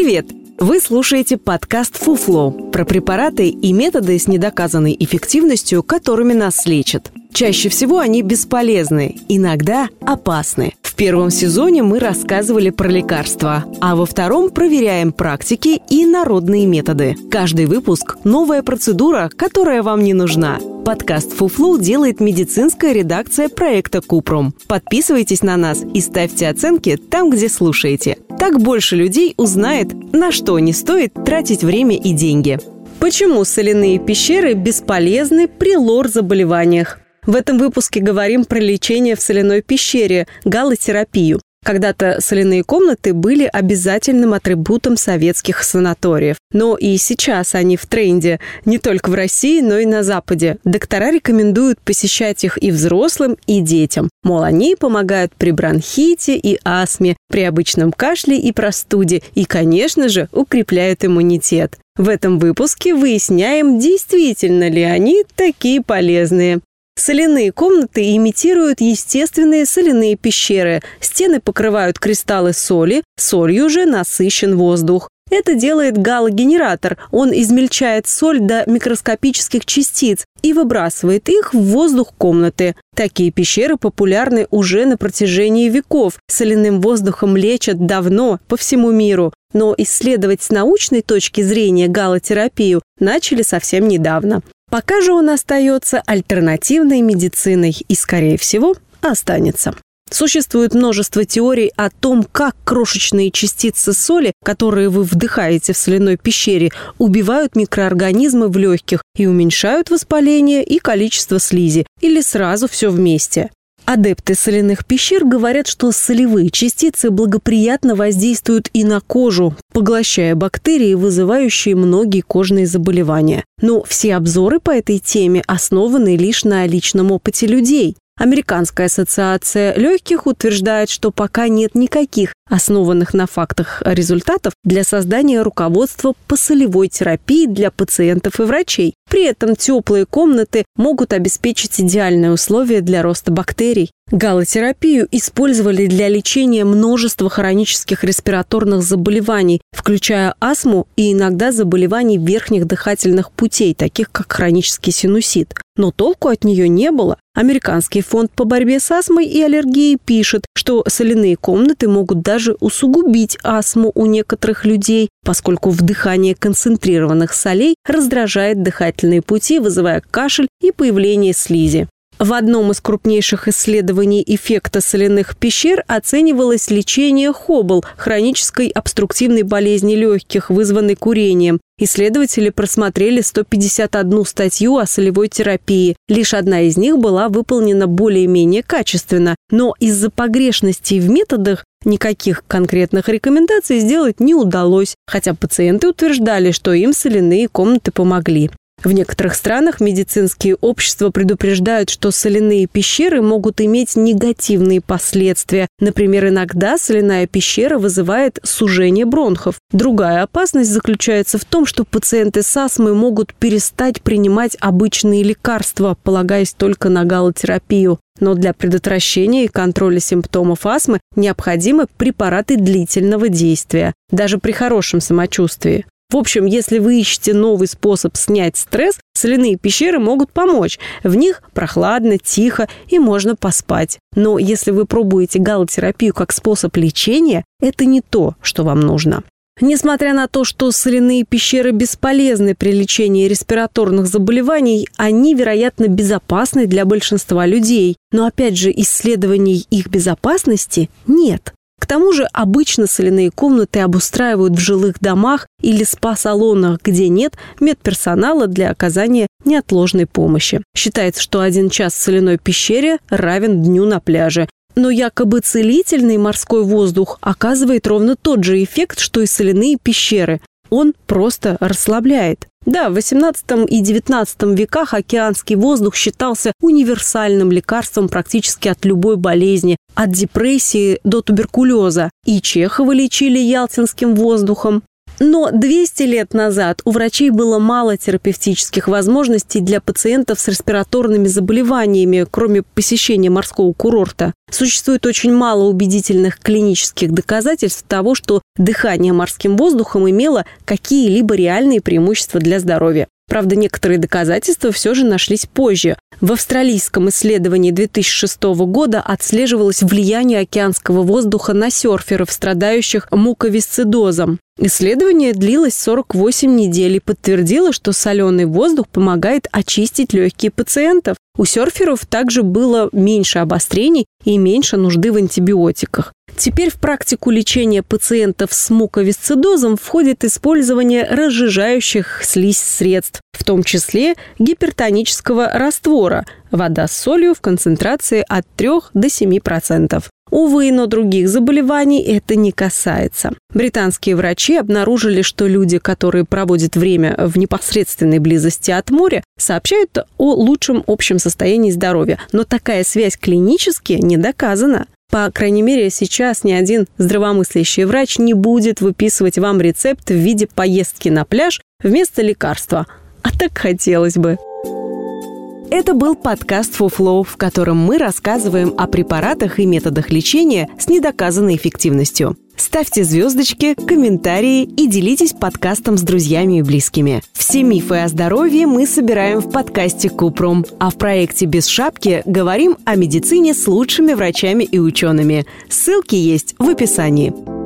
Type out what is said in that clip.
Привет! Вы слушаете подкаст «Фуфло» про препараты и методы с недоказанной эффективностью, которыми нас лечат. Чаще всего они бесполезны, иногда опасны. Первом сезоне мы рассказывали про лекарства, а во втором проверяем практики и народные методы. Каждый выпуск – новая процедура, которая вам не нужна. Подкаст «Фуфлу» делает медицинская редакция проекта «Купрум». Подписывайтесь на нас и ставьте оценки там, где слушаете. Так больше людей узнает, на что не стоит тратить время и деньги. Почему соляные пещеры бесполезны при лор-заболеваниях? В этом выпуске говорим про лечение в соляной пещере, галотерапию. Когда-то соляные комнаты были обязательным атрибутом советских санаториев. Но и сейчас они в тренде не только в России, но и на Западе. Доктора рекомендуют посещать их и взрослым, и детям. Мол, они помогают при бронхите и астме, при обычном кашле и простуде и, конечно же, укрепляют иммунитет. В этом выпуске выясняем, действительно ли они такие полезные. Соляные комнаты имитируют естественные соляные пещеры. Стены покрывают кристаллы соли, солью же насыщен воздух. Это делает галогенератор. Он измельчает соль до микроскопических частиц и выбрасывает их в воздух комнаты. Такие пещеры популярны уже на протяжении веков. Соляным воздухом лечат давно по всему миру. Но исследовать с научной точки зрения галотерапию начали совсем недавно. Пока же он остается альтернативной медициной и, скорее всего, останется. Существует множество теорий о том, как крошечные частицы соли, которые вы вдыхаете в соляной пещере, убивают микроорганизмы в легких и уменьшают воспаление и количество слизи, или сразу все вместе. Адепты соляных пещер говорят, что солевые частицы благоприятно воздействуют и на кожу, поглощая бактерии, вызывающие многие кожные заболевания. Но все обзоры по этой теме основаны лишь на личном опыте людей. Американская ассоциация легких утверждает, что пока нет никаких основанных на фактах результатов для создания руководства по солевой терапии для пациентов и врачей. При этом теплые комнаты могут обеспечить идеальные условия для роста бактерий. Галотерапию использовали для лечения множества хронических респираторных заболеваний, включая астму и иногда заболеваний верхних дыхательных путей, таких как хронический синусит. Но толку от нее не было. Американский фонд по борьбе с астмой и аллергией пишет, что соляные комнаты могут даже усугубить астму у некоторых людей, поскольку вдыхание концентрированных солей раздражает дыхательные пути, вызывая кашель и появление слизи. В одном из крупнейших исследований эффекта соляных пещер оценивалось лечение Хоббл – хронической обструктивной болезни легких, вызванной курением. Исследователи просмотрели 151 статью о солевой терапии. Лишь одна из них была выполнена более-менее качественно. Но из-за погрешностей в методах никаких конкретных рекомендаций сделать не удалось, хотя пациенты утверждали, что им соляные комнаты помогли. В некоторых странах медицинские общества предупреждают, что соляные пещеры могут иметь негативные последствия. Например, иногда соляная пещера вызывает сужение бронхов. Другая опасность заключается в том, что пациенты с астмой могут перестать принимать обычные лекарства, полагаясь только на галотерапию. Но для предотвращения и контроля симптомов астмы необходимы препараты длительного действия, даже при хорошем самочувствии. В общем, если вы ищете новый способ снять стресс, соляные пещеры могут помочь. В них прохладно, тихо и можно поспать. Но если вы пробуете галотерапию как способ лечения, это не то, что вам нужно. Несмотря на то, что соляные пещеры бесполезны при лечении респираторных заболеваний, они, вероятно, безопасны для большинства людей. Но, опять же, исследований их безопасности нет. К тому же обычно соляные комнаты обустраивают в жилых домах или спа-салонах, где нет медперсонала для оказания неотложной помощи. Считается, что один час в соляной пещере равен дню на пляже. Но якобы целительный морской воздух оказывает ровно тот же эффект, что и соляные пещеры. Он просто расслабляет. Да, в 18 и 19 веках океанский воздух считался универсальным лекарством практически от любой болезни, от депрессии до туберкулеза. И Чехова лечили ялтинским воздухом. Но 200 лет назад у врачей было мало терапевтических возможностей для пациентов с респираторными заболеваниями, кроме посещения морского курорта. Существует очень мало убедительных клинических доказательств того, что дыхание морским воздухом имело какие-либо реальные преимущества для здоровья. Правда, некоторые доказательства все же нашлись позже. В австралийском исследовании 2006 года отслеживалось влияние океанского воздуха на серферов, страдающих муковисцидозом. Исследование длилось 48 недель и подтвердило, что соленый воздух помогает очистить легкие пациентов. У серферов также было меньше обострений и меньше нужды в антибиотиках. Теперь в практику лечения пациентов с муковисцидозом входит использование разжижающих слизь средств, в том числе гипертонического раствора – вода с солью в концентрации от 3 до 7%. Увы, но других заболеваний это не касается. Британские врачи обнаружили, что люди, которые проводят время в непосредственной близости от моря, сообщают о лучшем общем состоянии здоровья. Но такая связь клинически не доказана. По крайней мере, сейчас ни один здравомыслящий врач не будет выписывать вам рецепт в виде поездки на пляж вместо лекарства. А так хотелось бы. Это был подкаст «Фуфлоу», в котором мы рассказываем о препаратах и методах лечения с недоказанной эффективностью. Ставьте звездочки, комментарии и делитесь подкастом с друзьями и близкими. Все мифы о здоровье мы собираем в подкасте Купром, а в проекте «Без шапки» говорим о медицине с лучшими врачами и учеными. Ссылки есть в описании.